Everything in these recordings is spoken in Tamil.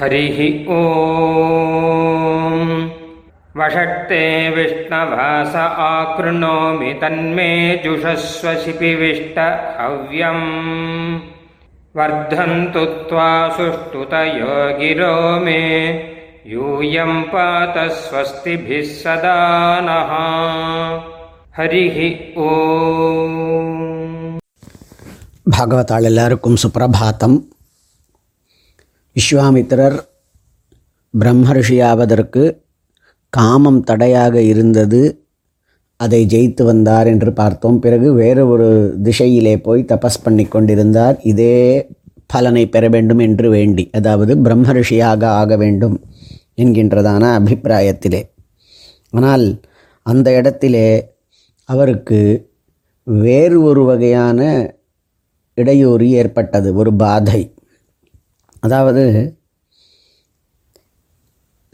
हरिः ॐ वषट्ते विष्णवास आकृणोमि तन्मे जुषस्व शिपिविष्ट हव्यम् वर्धन्तु त्वा सुष्ठुतयो गिरो मे यूयं पात स्वस्तिभिः सदा नः हरिः ॐ பாகவதாள் எல்லாருக்கும் சுப்பிரபாத்தம் விஸ்வாமித்திரர் பிரம்மர்ஷியாவதற்கு காமம் தடையாக இருந்தது. அதை ஜெயித்து வந்தார் என்று பார்த்தோம். பிறகு வேறு ஒரு திசையிலே போய் தபஸ் பண்ணி கொண்டிருந்தார். இதே பலனை பெற வேண்டும் என்று வேண்டி அதாவது பிரம்மர்ஷியாக ஆக வேண்டும் என்கின்றதான அபிப்பிராயத்திலே. ஆனால் அந்த இடத்திலே அவருக்கு வேறு ஒரு வகையான இடையூறு ஏற்பட்டது ஒரு பாதை. அதாவது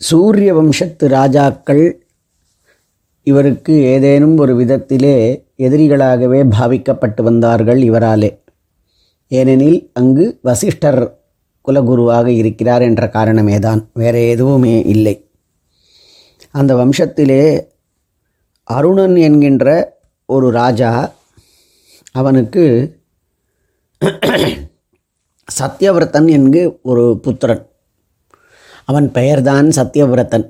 சூரிய வம்சத்து ராஜாக்கள் இவருக்கு ஏதேனும் ஒரு விதத்திலே எதிரிகளாகவே பாவிக்கப்பட்டு வந்தார்கள் இவராலே. ஏனெனில் அங்கு வசிஷ்டர் குலகுருவாக இருக்கிறார் என்ற காரணமே தான் வேறு எதுவுமே இல்லை. அந்த வம்சத்திலே அருணன் என்கின்ற ஒரு ராஜா அவனுக்கு சத்யவிரதன் என்கு ஒரு புத்திரன். அவன் பெயர்தான் சத்யவிரதன்.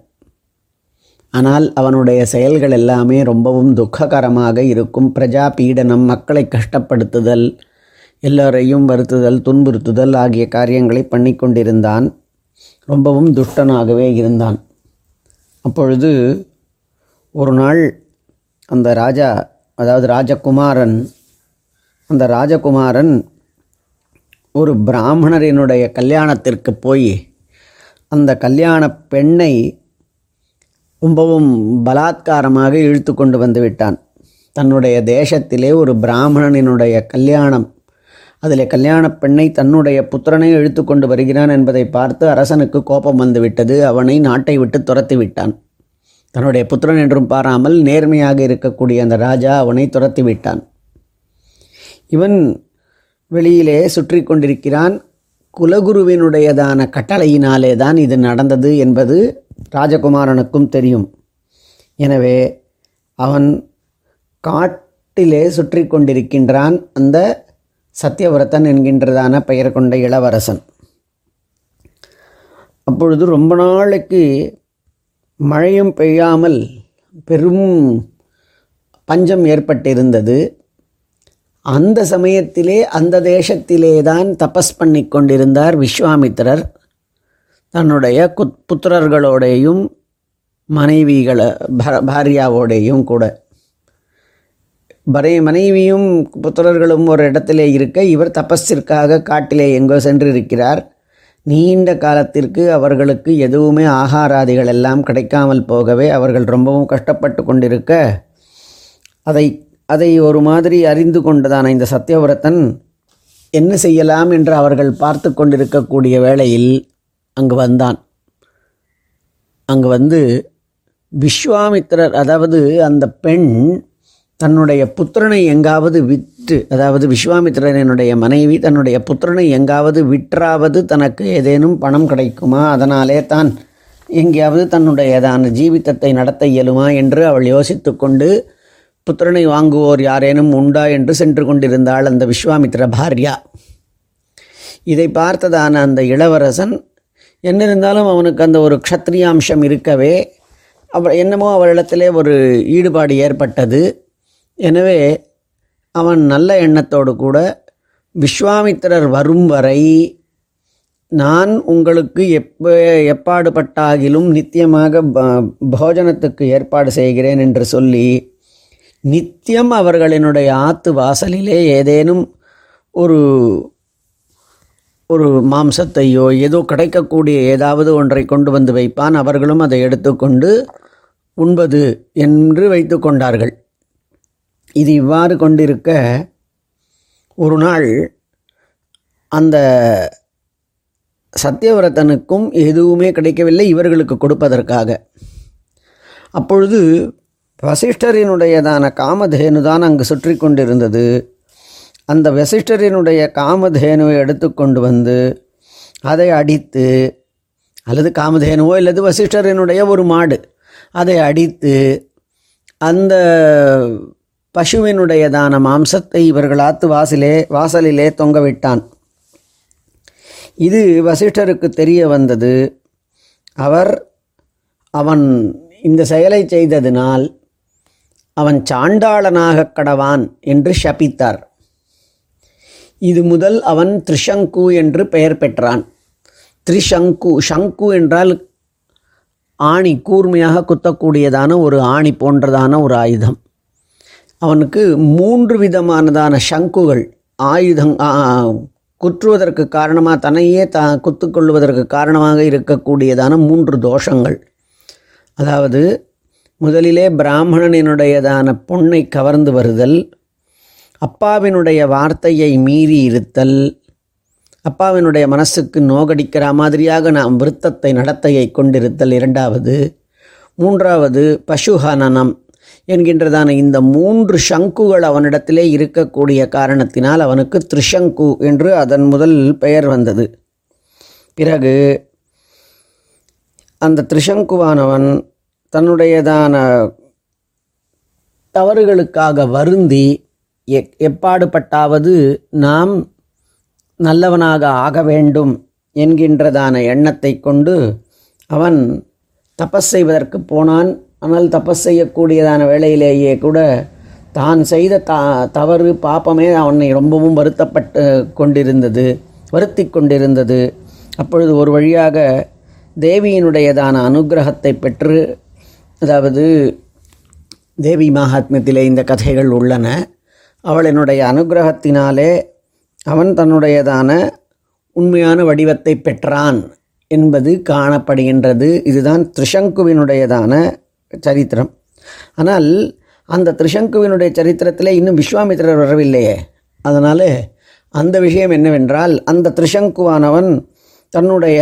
ஆனால் அவனுடைய செயல்கள் எல்லாமே ரொம்பவும் துக்ககரமாக இருக்கும். பிரஜா பீடனம் மக்களை கஷ்டப்படுத்துதல் எல்லோரையும் வருத்துதல் துன்புறுத்துதல் ஆகிய காரியங்களை பண்ணி கொண்டிருந்தான். ரொம்பவும் துஷ்டனாகவே இருந்தான். அப்பொழுது ஒரு நாள் அந்த ராஜா அதாவது ராஜகுமாரன் அந்த ராஜகுமாரன் ஒரு பிராமணரினுடைய கல்யாணத்திற்கு போய் அந்த கல்யாண பெண்ணை ரொம்பவும் பலாத்காரமாக இழுத்து கொண்டு வந்து விட்டான். தன்னுடைய தேசத்திலே ஒரு பிராமணனினுடைய கல்யாணம் அதில் கல்யாண பெண்ணை தன்னுடைய புத்திரனை இழுத்து கொண்டு வருகிறான் என்பதை பார்த்து அரசனுக்கு கோபம் வந்துவிட்டது அவனை நாட்டை விட்டு துரத்தி விட்டான். தன்னுடைய புத்திரன் என்றும் பாராமல் நேர்மையாக இருக்கக்கூடிய அந்த ராஜா அவனை துரத்தி விட்டான். இவன் வெளியிலே சுற்றி கொண்டிருக்கிறான் குலகுருவினுடையதான கட்டளையினாலே தான் இது நடந்தது என்பது ராஜகுமாரனுக்கும் தெரியும். எனவே அவன் காட்டிலே சுற்றி கொண்டிருக்கின்றான் அந்த சத்தியவிரதன் என்கின்றதான பெயர் கொண்ட இளவரசன். அப்பொழுது ரொம்ப நாளைக்கு மழையும் பெய்யாமல் பெரும் பஞ்சம் ஏற்பட்டிருந்தது. அந்த சமயத்திலே அந்த தேசத்திலே தான் தபஸ் பண்ணி கொண்டிருந்தார் விஸ்வாமித்திரர். தன்னுடைய குத் புத்திரர்களோடையும் மனைவிகளை பாரியாவோடையும் கூட. பரே மனைவியும் புத்திரர்களும் ஒரு இடத்திலே இருக்க இவர் தபஸிற்காக காட்டிலே எங்கோ சென்றிருக்கிறார். நீண்ட காலத்திற்கு அவர்களுக்கு எதுவுமே ஆகாராதிகள் எல்லாம் கிடைக்காமல் போகவே அவர்கள் ரொம்பவும் கஷ்டப்பட்டு கொண்டிருக்க அதை அதை ஒரு மாதிரி அறிந்து கொண்டதான இந்த சத்யவிரதன் என்ன செய்யலாம் என்று அவர்கள் பார்த்து கொண்டிருக்கக்கூடிய வேளையில் அங்கு வந்தான். அங்கு வந்து விஸ்வாமித்திரர் அதாவது அந்த பெண் தன்னுடைய புத்திரனை எங்காவது விற்று அதாவது விஸ்வாமித்திரனுடைய மனைவி தன்னுடைய புத்திரனை எங்காவது விற்றாவது தனக்கு ஏதேனும் பணம் கிடைக்குமா? அதனாலே தான் எங்கேயாவது தன்னுடையதான ஜீவித்தத்தை நடத்த இயலுமா? என்று அவள் யோசித்து கொண்டு புத்திரனை வாங்குவோர் யாரேனும் உண்டா என்று சென்று கொண்டிருந்தாள் அந்த விஸ்வாமித்திர பாரியா. இதை பார்த்ததான அந்த இளவரசன் என்ன இருந்தாலும் அவனுக்கு அந்த ஒரு க்ஷத்ரியாம்சம் இருக்கவே அவ என்னமோ அவளிடத்திலே ஒரு ஈடுபாடு ஏற்பட்டது. எனவே அவன் நல்ல எண்ணத்தோடு கூட விஸ்வாமித்திரர் வரும் வரை நான் உங்களுக்கு எப்ப எப்பாடுபட்டாகிலும் நித்தியமாக போஜனத்துக்கு ஏற்பாடு செய்கிறேன் என்று சொல்லி நித்தியம் அவர்களினுடைய ஆத்து வாசலிலே ஏதேனும் ஒரு ஒரு மாம்சத்தையோ ஏதோ கிடைக்கக்கூடிய ஏதாவது ஒன்றை கொண்டு வந்து வைப்பான். அவர்களும் அதை எடுத்துக்கொண்டு உண்பது என்று வைத்து கொண்டார்கள். இது இவ்வாறு கொண்டிருக்க ஒரு நாள் அந்த சத்தியவிரதனுக்கும் எதுவுமே கிடைக்கவில்லை இவர்களுக்கு கொடுப்பதற்காக. அப்பொழுது வசிஷ்டரினுடையதான காமதேனு தான் அங்கு சுற்றி கொண்டிருந்தது அந்த வசிஷ்டரினுடைய காமதேனுவை எடுத்துக்கொண்டு வந்து அதை அடித்து அல்லது காமதேனுவோ அல்லது வசிஷ்டரினுடைய ஒரு மாடு அதை அடித்து அந்த பசுவினுடையதான மாம்சத்தை இவர்களாத்து வாசிலே வாசலிலே தொங்கவிட்டான் இது வசிஷ்டருக்கு தெரிய வந்தது. அவர் அவன் இந்த செயலை செய்ததினால் அவன் சாண்டாளனாக கடவான் என்று சபித்தார். இது முதல் அவன் த்ரிஷங்கு என்று பெயர் பெற்றான். த்ரிஷங்கு சங்கு என்றால் ஆணி கூர்மையாக குத்தக்கூடியதான ஒரு ஆணி போன்றதான ஒரு ஆயுதம். அவனுக்கு மூன்று விதமானதான சங்குகள் ஆயுதம் குற்றுவதற்கு காரணமாக தன்னையே த குத்துக்கொள்வதற்கு காரணமாக இருக்கக்கூடியதான மூன்று தோஷங்கள். அதாவது முதலிலே பிராமணனினுடையதான பொண்ணை கவர்ந்து வருதல் அப்பாவினுடைய வார்த்தையை மீறி இருத்தல் அப்பாவினுடைய மனசுக்கு நோகடிக்கிற மாதிரியாக நாம் விருத்தத்தை நடத்தையை கொண்டிருத்தல் இரண்டாவது. மூன்றாவது பசுஹனனம் என்கின்றதான இந்த மூன்று சங்குகள் அவனிடத்திலே இருக்கக்கூடிய காரணத்தினால் அவனுக்கு த்ரிஷங்கு என்று அதன் முதல் பெயர் வந்தது. பிறகு அந்த த்ரிஷங்குவானவன் தன்னுடையதான தவறுகளுக்காக வருந்தி எ- எப்பாடுபட்டாவது நாம் நல்லவனாக ஆக வேண்டும் என்கின்றதான எண்ணத்தை கொண்டு அவன் தபஸ் செய்வதற்கு போனான். ஆனால் தபஸ் செய்யக்கூடியதான வேளையிலேயே கூட தான் செய்த த தவறு பாப்பமே அவனை ரொம்பவும் வருத்தப்பட்டு கொண்டிருந்தது வருத்தி கொண்டிருந்தது. அப்பொழுது ஒரு வழியாக தேவியினுடையதான அனுக்கிரகத்தை பெற்று அதாவது தேவி மகாத்மியத்திலே இந்த கதைகள் உள்ளன. அவளினுடைய அனுக்கிரகத்தினாலே அவன் தன்னுடையதான உண்மையான வடிவத்தை பெற்றான் என்பது காணப்படுகின்றது. இதுதான் திரிசங்குவினுடையதான சரித்திரம். ஆனால் அந்த திரிசங்குவினுடைய சரித்திரத்தில் இன்னும் விஸ்வாமித்திரர் வரவில்லையே. அதனால் அந்த விஷயம் என்னவென்றால் அந்த திரிசங்குவானவன் தன்னுடைய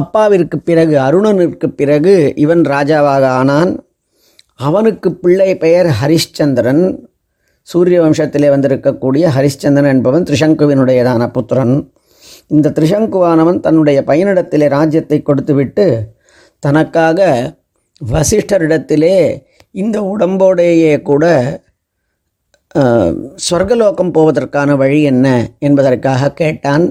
அப்பாவிற்கு பிறகு அருணனுக்கு பிறகு இவன் ராஜாவாக ஆனான். அவனுக்கு பிள்ளை பெயர் ஹரிஷ்சந்திரன். சூரிய வம்சத்திலே வந்திருக்கக்கூடிய ஹரிஷ்சந்திரன் என்பவன் திரிசங்குவினுடையதான புத்திரன். இந்த திரிசங்குவானவன் தன்னுடைய பையனிடத்திலே ராஜ்யத்தை கொடுத்துவிட்டு தனக்காக வசிஷ்டரிடத்திலே இந்த உடம்போடையே கூட சொர்க்கலோகம் போவதற்கான வழி என்ன என்பதற்காக கேட்டான்.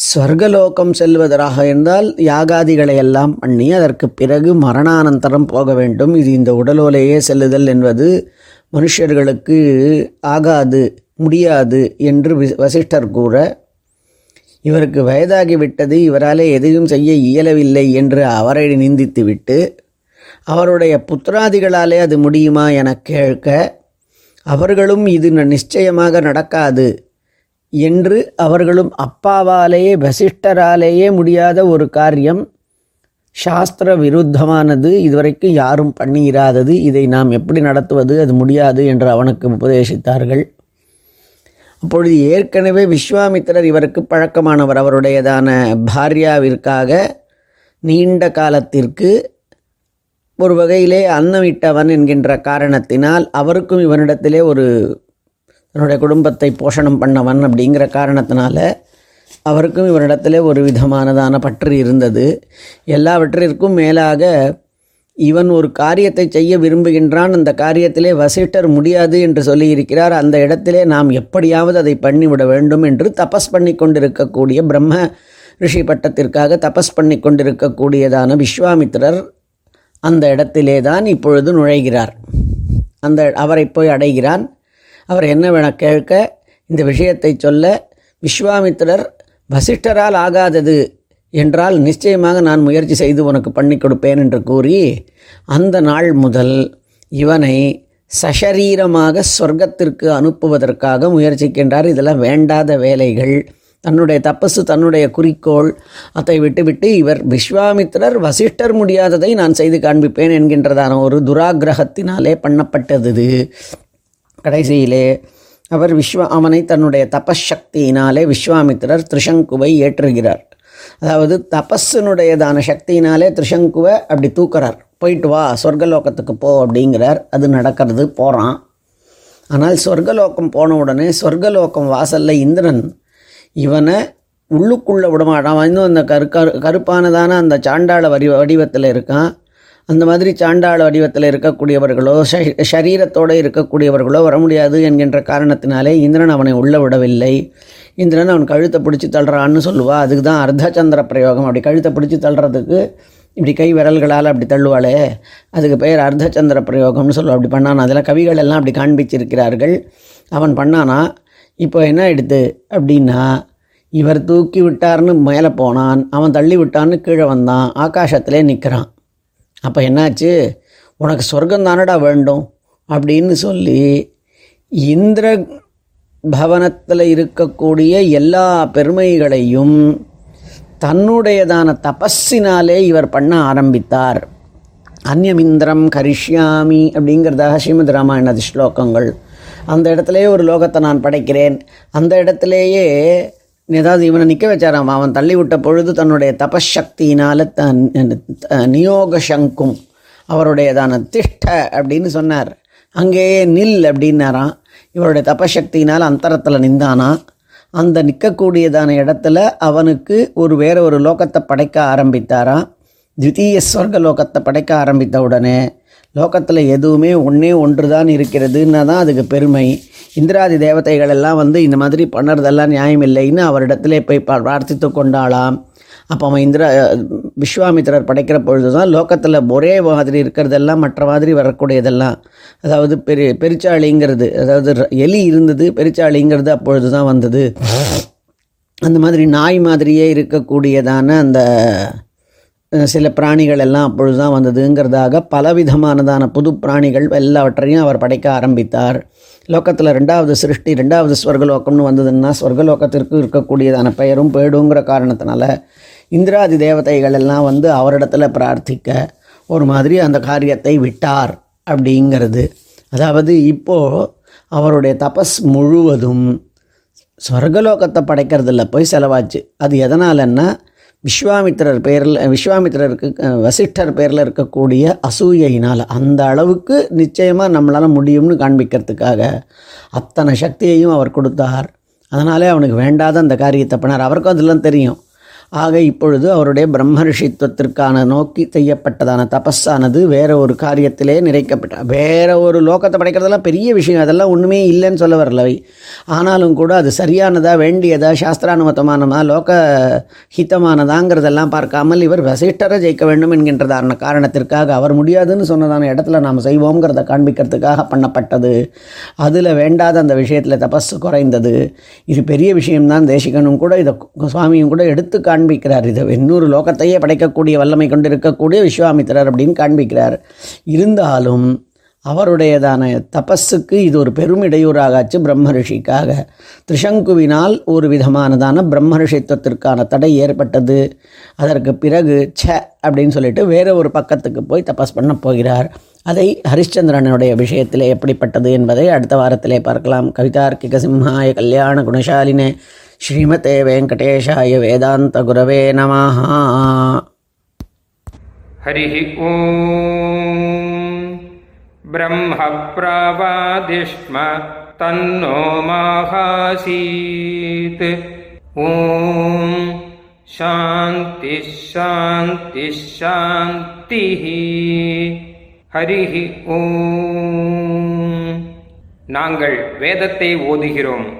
ஸ்வர்கலோகம் செல்வதாக இருந்தால் யாகாதிகளை எல்லாம் பண்ணி அதற்கு பிறகு மரணானந்தரம் போக வேண்டும். இது இந்த உடலோலேயே செல்லுதல் என்பது மனுஷர்களுக்கு ஆகாது முடியாது என்று வசிஷ்டர் கூற இவருக்கு வயதாகிவிட்டது இவராலே எதையும் செய்ய இயலவில்லை என்று அவரை நிந்தித்துவிட்டு அவருடைய புத்திராதிகளாலே அது முடியுமா என கேட்க அவர்களும் இது ந- நிச்சயமாக நடக்காது. என்று அவர்களும் அப்பாவாலேயே வசிஷ்டராலேயே முடியாத ஒரு காரியம் சாஸ்திர விருத்தமானது இதுவரைக்கும் யாரும் பண்ணியிராதது இதை நாம் எப்படி நடத்துவது? அது முடியாது என்று அவனுக்கு உபதேசித்தார்கள். அப்பொழுது ஏற்கனவே விஸ்வாமித்திரர் இவருக்கு பழக்கமானவர். அவருடையதான பாரியாவிற்காக நீண்ட காலத்திற்கு ஒரு வகையிலே அன்னமிட்டவன் என்கின்ற காரணத்தினால் அவருக்கும் இவனிடத்திலே ஒரு தன்னுடைய குடும்பத்தை போஷணம் பண்ணவன் அப்படிங்கிற காரணத்தினால அவருக்கும் இவனிடத்திலே ஒரு விதமானதான பற்று இருந்தது. எல்லாவற்றிற்கும் மேலாக இவன் ஒரு காரியத்தை செய்ய விரும்புகின்றான். அந்த காரியத்திலே வசிட்டர் முடியாது என்று சொல்லியிருக்கிறார். அந்த இடத்திலே நாம் எப்படியாவது அதை பண்ணிவிட வேண்டும் என்று தபஸ் பண்ணி கொண்டிருக்கக்கூடிய பிரம்ம ரிஷி பட்டத்திற்காக தபஸ் பண்ணி கொண்டிருக்கக்கூடியதான விஸ்வாமித்திரர் அந்த இடத்திலே தான் இப்பொழுது நுழைகிறார். அந்த அவரை போய் அடைகிறான். அவர் என்ன வேண கேட்க இந்த விஷயத்தை சொல்ல விஸ்வாமித்திரர் வசிஷ்டரால் ஆகாதது என்றால் நிச்சயமாக நான் முயற்சி செய்து உனக்கு பண்ணி கொடுப்பேன் என்று கூறி அந்த நாள் முதல் இவனை சஷரீரமாக சொர்க்கத்திற்கு அனுப்புவதற்காக முயற்சிக்கின்றார். இதெல்லாம் வேண்டாத வேலைகள். தன்னுடைய தப்பசு தன்னுடைய குறிக்கோள் அதை விட்டுவிட்டு இவர் விஸ்வாமித்திரர் வசிஷ்டர் முடியாததை நான் செய்து காண்பிப்பேன் என்கின்றதான ஒரு துராகிரகத்தினாலே பண்ணப்பட்டது கடைசியிலே அவர் விஸ்வ அவனை தன்னுடைய தபசக்தியினாலே விஸ்வாமித்திரர் திருஷங்குவை ஏற்றுகிறார். அதாவது தபஸினுடையதான சக்தியினாலே திருஷங்குவை அப்படி தூக்குறார். போயிட்டு வா சொர்க்கலோகத்துக்கு போ அப்படிங்கிறார். அது நடக்கிறது போகிறான் ஆனால் சொர்க்கலோகம் போன உடனே சொர்க்கலோகம் வாசல்ல இந்திரன் இவனை உள்ளுக்குள்ளே விடமாட்டான். இன்னும் அந்த கரு கரு கருப்பானதான அந்த சாண்டாள வடி வடிவத்தில் இருக்கான். அந்த மாதிரி சாண்டாள வடிவத்தில் இருக்கக்கூடியவர்களோ சரீரத்தோடு இருக்கக்கூடியவர்களோ வர முடியாது என்கின்ற காரணத்தினாலே இந்திரன் அவனை உள்ள விடவில்லை. இந்திரன் அவன் கழுத்தை பிடிச்சி தள்ளுறான்னு சொல்லுவா. அதுக்கு தான் அர்த்தச்சந்திர பிரயோகம். அப்படி கழுத்தை பிடிச்சி தள்ளுறதுக்கு இப்படி கை விரல்களால் அப்படி தள்ளுவாளே. அதுக்கு பெயர் அர்த்தச்சந்திர பிரயோகம்னு சொல்லுவா. அப்படி பண்ணான். அதில் கவிகள் எல்லாம் அப்படி காண்பிச்சிருக்கிறார்கள். அவன் பண்ணானா இப்போ என்ன ஆயிடுது அப்படின்னா இவர் தூக்கி விட்டார்னு மேலே போனான். அவன் தள்ளி விட்டான்னு கீழே வந்தான். ஆகாசத்திலே நிற்கிறான் அப்போ என்னாச்சு? உனக்கு சொர்க்கம் தானடா வேண்டும்? அப்படின்னு சொல்லி இந்திர பவனத்தில் இருக்கக்கூடிய எல்லா பெருமைகளையும் தன்னுடையதான தபஸினாலே இவர் பண்ண ஆரம்பித்தார். அந்யமிந்திரம் கரிஷ்யாமி அப்படிங்கிறதாக ஸ்ரீமத் ராமாயணது ஸ்லோகங்கள். அந்த இடத்துலையே ஒரு லோகத்தை நான் படைக்கிறேன். அந்த இடத்துலையே ஏதாவது இவனை நிற்க வச்சாராம். அவன் தள்ளி விட்ட பொழுது தன்னுடைய தபசக்தியினால் தன் நியோக சங்கும் அவருடையதான திஷ்ட அப்படின்னு சொன்னார். அங்கேயே நில் அப்படின்னாராம். இவருடைய தபசக்தியினால் அந்தரத்தில் நின்றானா அந்த நிற்கக்கூடியதான இடத்துல அவனுக்கு ஒரு வேற ஒரு லோகத்தை படைக்க ஆரம்பித்தாராம். திவிதீய ஸ்வர்க லோகத்தை படைக்க ஆரம்பித்த உடனே லோகத்தில் எதுவுமே ஒன்றே ஒன்று தான் இருக்கிறதுன்னா தான் அதுக்கு பெருமை. இந்திராதி தேவதைகள் எல்லாம் வந்து இந்த மாதிரி பண்ணுறதெல்லாம் நியாயம் இல்லைன்னு அவரிடத்துல போய் பிரார்த்தித்து கொண்டாளாம். அப்போ அவன் இந்திரா விஸ்வாமித்திரர் படைக்கிற பொழுது தான் லோக்கத்தில் ஒரே மாதிரி இருக்கிறதெல்லாம் மற்ற மாதிரி வரக்கூடியதெல்லாம். அதாவது பெரு பெருச்சாளிங்கிறது அதாவது ர- எலி இருந்தது பெருச்சாளிங்கிறது அப்பொழுது தான் வந்தது. அந்த மாதிரி நாய் மாதிரியே இருக்கக்கூடியதான அந்த சில பிராணிகள் எல்லாம் அப்பொழுது தான் வந்ததுங்கிறதாக பலவிதமானதான புது பிராணிகள் எல்லாவற்றையும் அவர் படைக்க ஆரம்பித்தார். லோகத்தில் ரெண்டாவது சிருஷ்டி ரெண்டாவது ஸ்வர்கலோகம்னு வந்ததுன்னா ஸ்வர்கலோகத்திற்கு இருக்கக்கூடியதான பெயரும் போயிடுங்கிற காரணத்தினால இந்திராதி தேவதைகள் எல்லாம் வந்து அவரிடத்துல பிரார்த்திக்க ஒரு மாதிரி அந்த காரியத்தை விட்டார் அப்படிங்கிறது. அதாவது இப்போது அவருடைய தபஸ் முழுவதும் ஸ்வர்கலோகத்தை படைக்கிறதுல போய் செலவாச்சு. அது எதனாலன்னா விஸ்வாமித்திரர் பேரில் விஸ்வாமித்திரருக்கு வசிஷ்டர் பேரில் இருக்கக்கூடிய அசூயையினால் அந்த அளவுக்கு நிச்சயமாக நம்மளால் முடியும்னு காண்பிக்கிறதுக்காக அத்தனை சக்தியையும் அவர் கொடுத்தார். அதனாலே அவனுக்கு வேண்டாத அந்த காரியத்தை பண்ணார். அவருக்கும் அதெல்லாம் தெரியும். ஆக இப்பொழுது அவருடைய பிரம்மரிஷித்துவத்திற்கான நோக்கி செய்யப்பட்டதான தபஸானது வேற ஒரு காரியத்திலே நிறைக்கப்பட்ட வேற ஒரு லோகத்தை படைக்கிறதெல்லாம் பெரிய விஷயம். அதெல்லாம் ஒன்றுமே இல்லைன்னு சொல்ல வரலவை ஆனாலும் கூட அது சரியானதா வேண்டியதா சாஸ்திரானுமத்தமானதா லோக ஹிதமானதாங்கிறதெல்லாம் பார்க்காமல் இவர் வசிஷ்டரை ஜெயிக்க வேண்டும் என்கின்றதான காரணத்திற்காக அவர் முடியாதுன்னு சொன்னதான இடத்துல நாம் செய்வோங்கிறத காண்பிக்கிறதுக்காக பண்ணப்பட்டது. அதில் வேண்டாத அந்த விஷயத்தில் தபஸ் குறைந்தது. இது பெரிய விஷயம்தான். தேசிகனும் கூட இதை சுவாமியும் கூட எடுத்து காண்பிக்கிறார். இது இன்னொரு லோகத்தையே படைக்கக்கூடிய வல்லமை கொண்டிருக்கக்கூடிய விஸ்வாமித்திரர் அப்படின்னு காண்பிக்கிறார். இருந்தாலும் அவருடையதான தபஸுக்கு இது ஒரு பெரும் இடையூறாகாச்சு பிரம்ம ரிஷிக்காக திரிசங்குவினால் ஒரு விதமானதான பிரம்ம ரிஷித்துவத்திற்கான தடை ஏற்பட்டது. அதற்கு பிறகு ச அப்படின்னு சொல்லிட்டு வேற ஒரு பக்கத்துக்கு போய் தபஸ் பண்ண போகிறார். அதை ஹரிச்சந்திரனுடைய விஷயத்தில் எப்படிப்பட்டது என்பதை அடுத்த வாரத்திலே பார்க்கலாம். கவிதார்க்கிக சிம்ஹாய கல்யாண குணசாலினே. ஸ்ரீமதே வெங்கடேஷாய வேதாந்த குரவே நமஹ. ஹரி ஓம். பிரம்ம பிரவாதிஷ்ம தன்னோ மாகாசீத். ஓம். சாந்தி சாந்தி சாந்தி ஹரி ஓம். நாங்கள் வேதத்தை ஓதுகிறோம்.